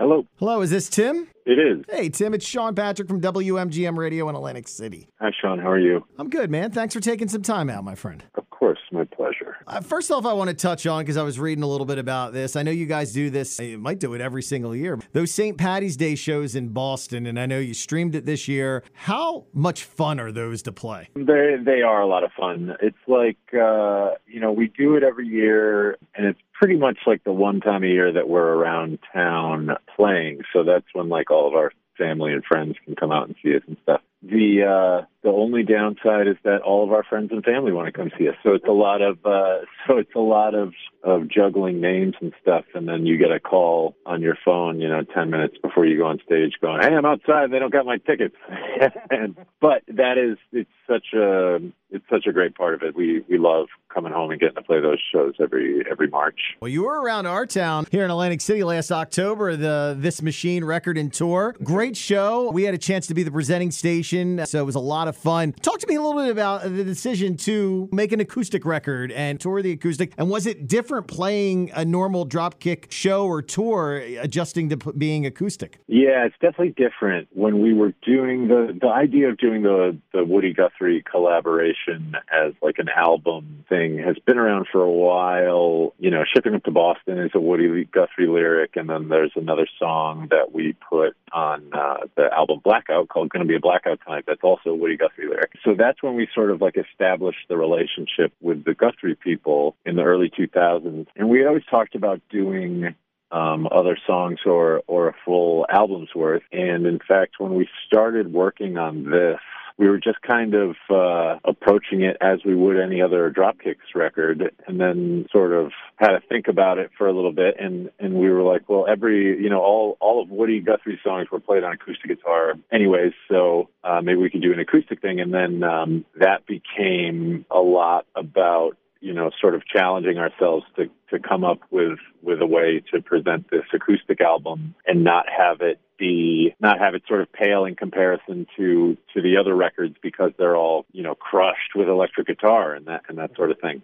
Hello. Hello, is this Tim? It is. Hey, Tim, it's Sean Patrick from WMGM Radio in Atlantic City. Hi, Sean. How are you? I'm good, man. Thanks for taking some time out, my friend. Of course, my pleasure. Uh, first off, I want to touch on because I was reading a little bit about this. I know you guys do this, you might do it every single year. Those St. Patty's Day shows in Boston, and I know you streamed it this year. How much fun are those to play? They they are a lot of fun. It's like uh, you know we do it every year, and it's pretty much like the one time a year that we're around town playing. So that's when like all of our family and friends can come out and see us and stuff. The uh, the only downside is that all of our friends and family want to come see us. So it's a lot of uh, so it's a lot of of juggling names and stuff, and then you get a call on your phone, you know, ten minutes before you go on stage, going, "Hey, I'm outside. They don't got my tickets." and but that is it's such a it's such a great part of it. We we love coming home and getting to play those shows every every March. Well, you were around our town here in Atlantic City last October, the This Machine record and tour. Great show. We had a chance to be the presenting station, so it was a lot of fun. Talk to me a little bit about the decision to make an acoustic record and tour the acoustic. And was it different playing a normal dropkick show or tour, adjusting to p- being acoustic? Yeah, it's definitely different. When we were doing the the idea of doing the the Woody Guthrie collaboration as like an album thing has been around for a while. You know, shipping up to Boston is a Woody Guthrie lyric, and then there's another song that we put on uh, the album Blackout called "Gonna Be a Blackout Tonight." That's also Woody Guthrie lyric. So that's when we sort of like established the relationship with the Guthrie people in the early 2000s, and we always talked about doing um, other songs or or a full album's worth. And in fact, when we started working on this, we were just kind of uh, approaching it as we would any other Dropkicks record, and then sort of had to think about it for a little bit. And and we were like, well, every you know all all of Woody Guthrie's songs were played on acoustic guitar, anyways. So uh, maybe we could do an acoustic thing. And then um, that became a lot about you know, sort of challenging ourselves to, to come up with, with a way to present this acoustic album and not have it be, not have it sort of pale in comparison to, to the other records because they're all, you know, crushed with electric guitar and that, and that sort of thing.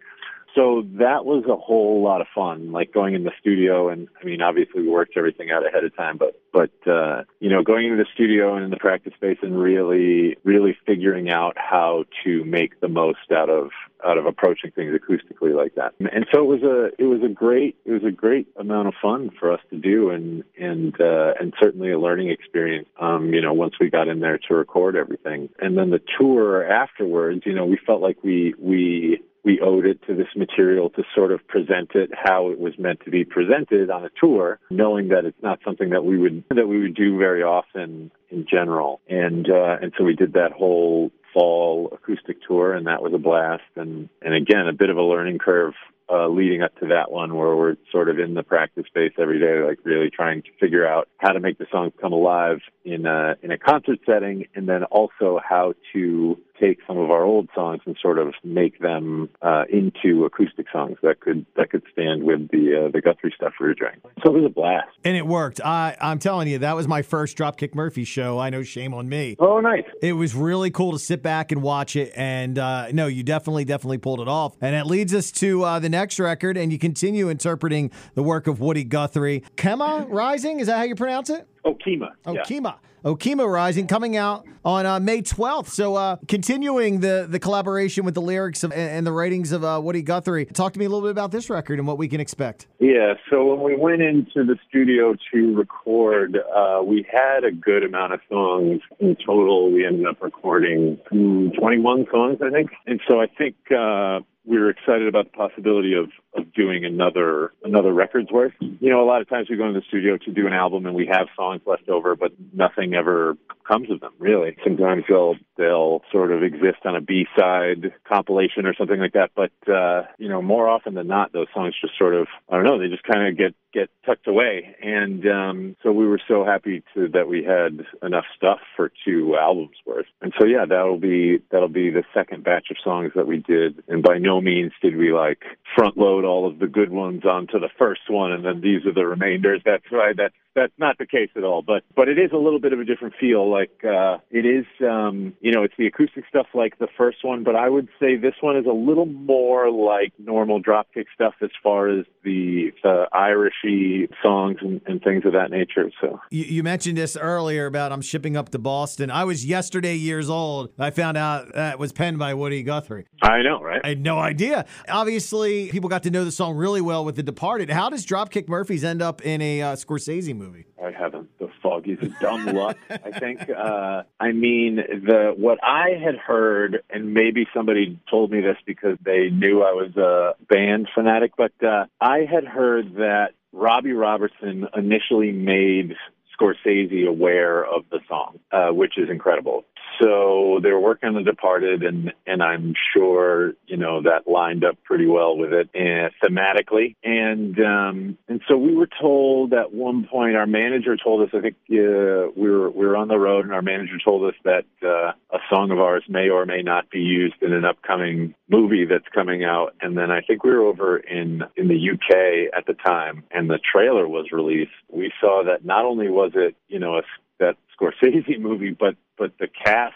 So that was a whole lot of fun, like going in the studio and I mean, obviously we worked everything out ahead of time, but, but, uh, you know, going into the studio and in the practice space and really, really figuring out how to make the most out of, out of approaching things acoustically like that. And so it was a, it was a great, it was a great amount of fun for us to do and, and, uh, and certainly a learning experience, um, you know, once we got in there to record everything. And then the tour afterwards, you know, we felt like we, we, we owed it to this material to sort of present it how it was meant to be presented on a tour, knowing that it's not something that we would that we would do very often in general. And uh, and so we did that whole fall acoustic tour, and that was a blast. And and again, a bit of a learning curve uh, leading up to that one where we're sort of in the practice space every day, like really trying to figure out how to make the songs come alive in a, in a concert setting and then also how to take some of our old songs and sort of make them uh, into acoustic songs that could that could stand with the uh, the Guthrie stuff we were doing. So it was a blast. And it worked. I, I'm telling you, that was my first Dropkick Murphy show. I know, shame on me. Oh, nice. It was really cool to sit back and watch it. And uh, no, you definitely, definitely pulled it off. And it leads us to uh, the next record, and you continue interpreting the work of Woody Guthrie. Kema Rising, is that how you pronounce it? Okemah. yeah. Okemah. Okemah Rising coming out on uh, May 12th. So, uh, continuing the, the collaboration with the lyrics of, and, and the writings of uh, Woody Guthrie. Talk to me a little bit about this record and what we can expect. Yeah, so when we went into the studio to record, uh, we had a good amount of songs. In total, we ended up recording mm, 21 songs, I think. And so I think uh, we were excited about the possibility of, of doing another another record's worth. You know, a lot of times we go in the studio to do an album and we have songs left over, but nothing ever comes of them, really. Sometimes they'll they'll sort of exist on a B side compilation or something like that. But uh, you know, more often than not, those songs just sort of I don't know, they just kind of get get tucked away. And um, so we were so happy to that we had enough stuff for two albums worth. And so yeah, that'll be that'll be the second batch of songs that we did. And by no means did we like front load all of the good ones onto the first one, and then these are the remainders. That's right. That's that's not the case at all. But but it is a little bit of a different feel. Like uh, it is, um, you know, it's the acoustic stuff like the first one, but I would say this one is a little more like normal dropkick stuff as far as the uh, Irishy songs and, and, things of that nature. So you, you, mentioned this earlier about I'm shipping up to Boston. I was yesterday years old. I found out that was penned by Woody Guthrie. I know, right? I had no idea. Obviously, people got to know the song really well with The Departed. How does Dropkick Murphys end up in a uh, Scorsese movie? I haven't the foggiest dumb luck. I think. Uh, I mean, the what I had heard, and maybe somebody told me this because they knew I was a band fanatic, but uh, I had heard that Robbie Robertson initially made Scorsese aware of the song, uh, which is incredible. So they were working on The Departed, and and I'm sure you know that lined up pretty well with it and thematically. And um, and so we were told at one point, our manager told us, I think uh, we were we were on the road, and our manager told us that uh, a song of ours may or may not be used in an upcoming movie that's coming out. And then I think we were over in in the UK at the time, and the trailer was released. We saw that not only was it you know a that Scorsese movie, but but the cast.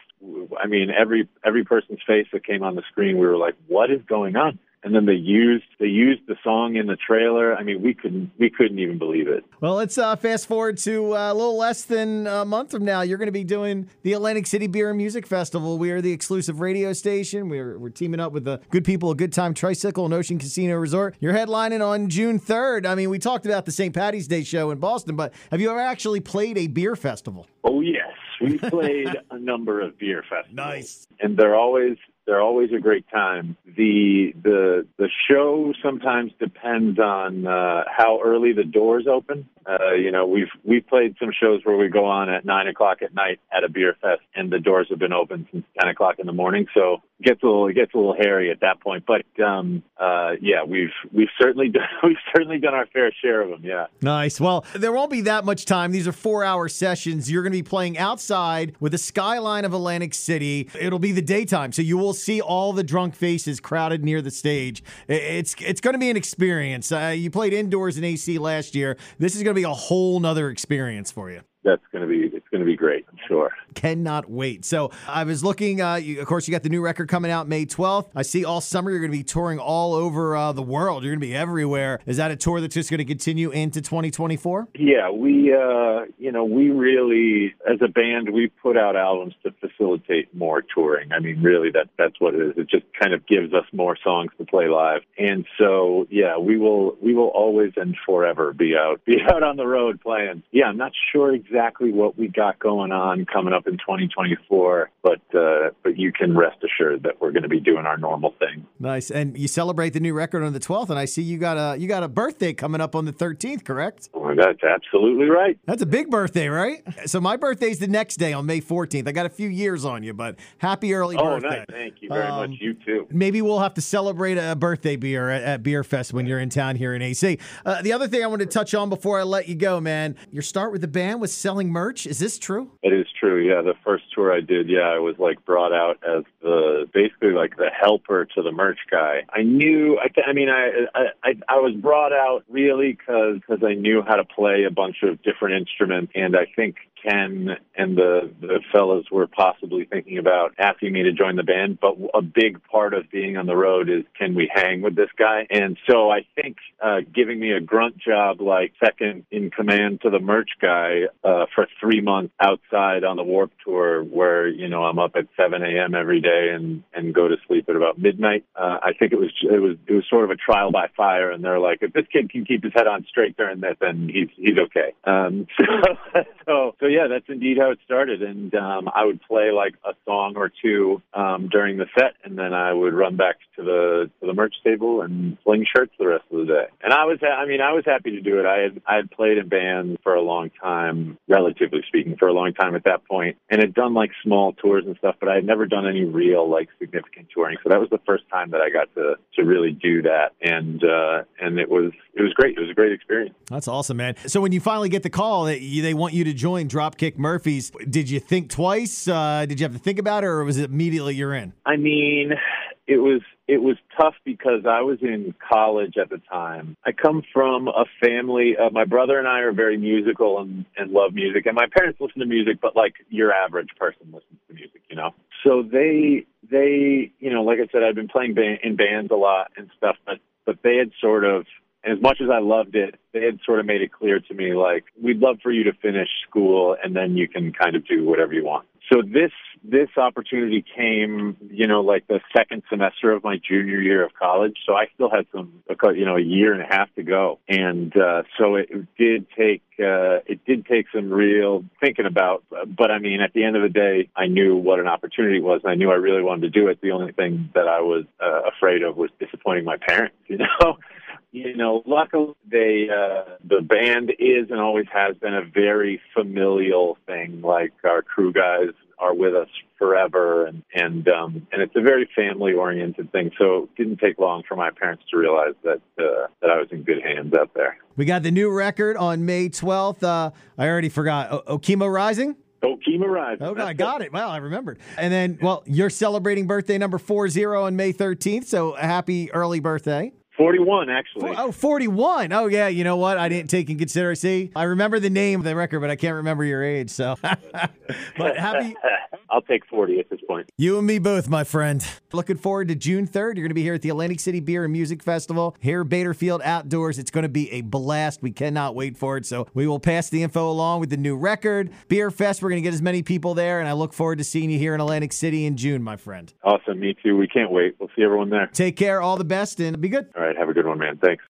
I mean, every every person's face that came on the screen, we were like, "What is going on?" And then they used they used the song in the trailer. I mean, we couldn't we couldn't even believe it. Well, let's uh, fast forward to uh, a little less than a month from now. You're going to be doing the Atlantic City Beer and Music Festival. We are the exclusive radio station. We're we're teaming up with the good people, a Good Time Tricycle and Ocean Casino Resort. You're headlining on June 3rd. I mean, we talked about the St. Patty's Day show in Boston, but have you ever actually played a beer festival? Oh yes, we played a number of beer festivals. Nice, and they're always they're always a great time. The the the show sometimes depends on uh, how early the doors open. Uh, you know, we've we've played some shows where we go on at nine o'clock at night at a beer fest, and the doors have been open since ten o'clock in the morning. So it gets a little it gets a little hairy at that point. But um, uh, yeah, we've we've certainly done we've certainly done our fair share of them. Yeah. Nice. Well, there won't be that much time. These are four hour sessions. You're going to be playing outside with the skyline of Atlantic City. It'll be the daytime, so you will see all the drunk faces crowded near the stage. It's it's going to be an experience. Uh, you played indoors in AC last year. This is going to be a whole nother experience for you that's going to be it's going to be great. I'm sure. Cannot wait. So I was looking. Uh, you, of course, you got the new record coming out May 12th. I see all summer you're going to be touring all over uh, the world. You're going to be everywhere. Is that a tour that's just going to continue into 2024? Yeah, we uh, you know we really as a band we put out albums to facilitate more touring. I mean, really that that's what it is. It just kind of gives us more songs to play live. And so yeah, we will we will always and forever be out be out on the road playing. Yeah, I'm not sure exactly what we got going on coming up in 2024, but uh, but you can rest assured that we're going to be doing our normal thing. Nice, and you celebrate the new record on the 12th, and I see you got a you got a birthday coming up on the 13th, correct? That's absolutely right. That's a big birthday, right? So my birthday's the next day on May 14th. I got a few years on you, but happy early oh, birthday! Nice. Thank you very um, much. You too. Maybe we'll have to celebrate a birthday beer at, at Beer Fest when you're in town here in AC. Uh, the other thing I want to touch on before I let you go, man, your start with the band was selling merch. Is this true? It is true. Yeah, the first tour I did, yeah, I was like brought out as the basically like the helper to the merch guy. I knew. I, I mean, I, I I was brought out really because because I knew how to play a bunch of different instruments, and I think Ken and the, the fellows were possibly thinking about asking me to join the band. But a big part of being on the road is can we hang with this guy? And so I think uh, giving me a grunt job like second in command to the merch guy uh, for three months outside on the Warped Tour, where you know I'm up at 7 a.m. every day and and go to sleep at about midnight. Uh, I think it was it was it was sort of a trial by fire, and they're like, if this kid can keep his head on straight during this, then he's he's okay. Um, so, so so yeah, that's indeed how it started. And um, I would play like a song or two um, during the set, and then I would run back to the to the merch table and fling shirts the rest of the day. And I was, ha- I mean, I was happy to do it. I had I had played in bands for a long time, relatively speaking, for a long time at that point, and had done like small tours and stuff, but I had never done any real like significant touring. So that was the first time that I got to to really do that, and uh, and it was it was great. It was a great experience. That's awesome, man. So when you finally get the call that they want you to join Dropkick Murphys, did you think twice? Uh, did you have to think about it, or was it immediately you're in? I mean, it was it was tough because I was in college at the time. I come from a family. Uh, my brother and I are very musical and, and love music, and my parents listen to music, but like your average person listens to music, you know. So they they you know, like I said, I've been playing band, in bands a lot and stuff, but but they had sort of and as much as I loved it, they had sort of made it clear to me, like, we'd love for you to finish school and then you can kind of do whatever you want. So this, this opportunity came, you know, like the second semester of my junior year of college. So I still had some, you know, a year and a half to go. And, uh, so it did take, uh, it did take some real thinking about, but I mean, at the end of the day, I knew what an opportunity was. And I knew I really wanted to do it. The only thing that I was uh, afraid of was disappointing my parents, you know? You know, luckily they uh, the band is and always has been a very familial thing. Like our crew guys are with us forever, and and um, and it's a very family oriented thing. So it didn't take long for my parents to realize that uh, that I was in good hands out there. We got the new record on May twelfth. Uh, I already forgot. O- Okemah Rising. Okemah Rising. Oh, I got it. Well, I remembered. And then, well, you're celebrating birthday number 40 on May 13th. So happy early birthday. 41, actually. Oh, 41. Oh, yeah. You know what? I didn't take in consideration. I remember the name of the record, but I can't remember your age. So, but happy. I'll take 40 at this point. You and me both, my friend. Looking forward to June 3rd. You're going to be here at the Atlantic City Beer and Music Festival here Bader Field Outdoors. It's going to be a blast. We cannot wait for it. So we will pass the info along with the new record. Beer Fest, we're going to get as many people there, and I look forward to seeing you here in Atlantic City in June, my friend. Awesome. Me too. We can't wait. We'll see everyone there. Take care. All the best, and be good. All right. Have a good one, man. Thanks.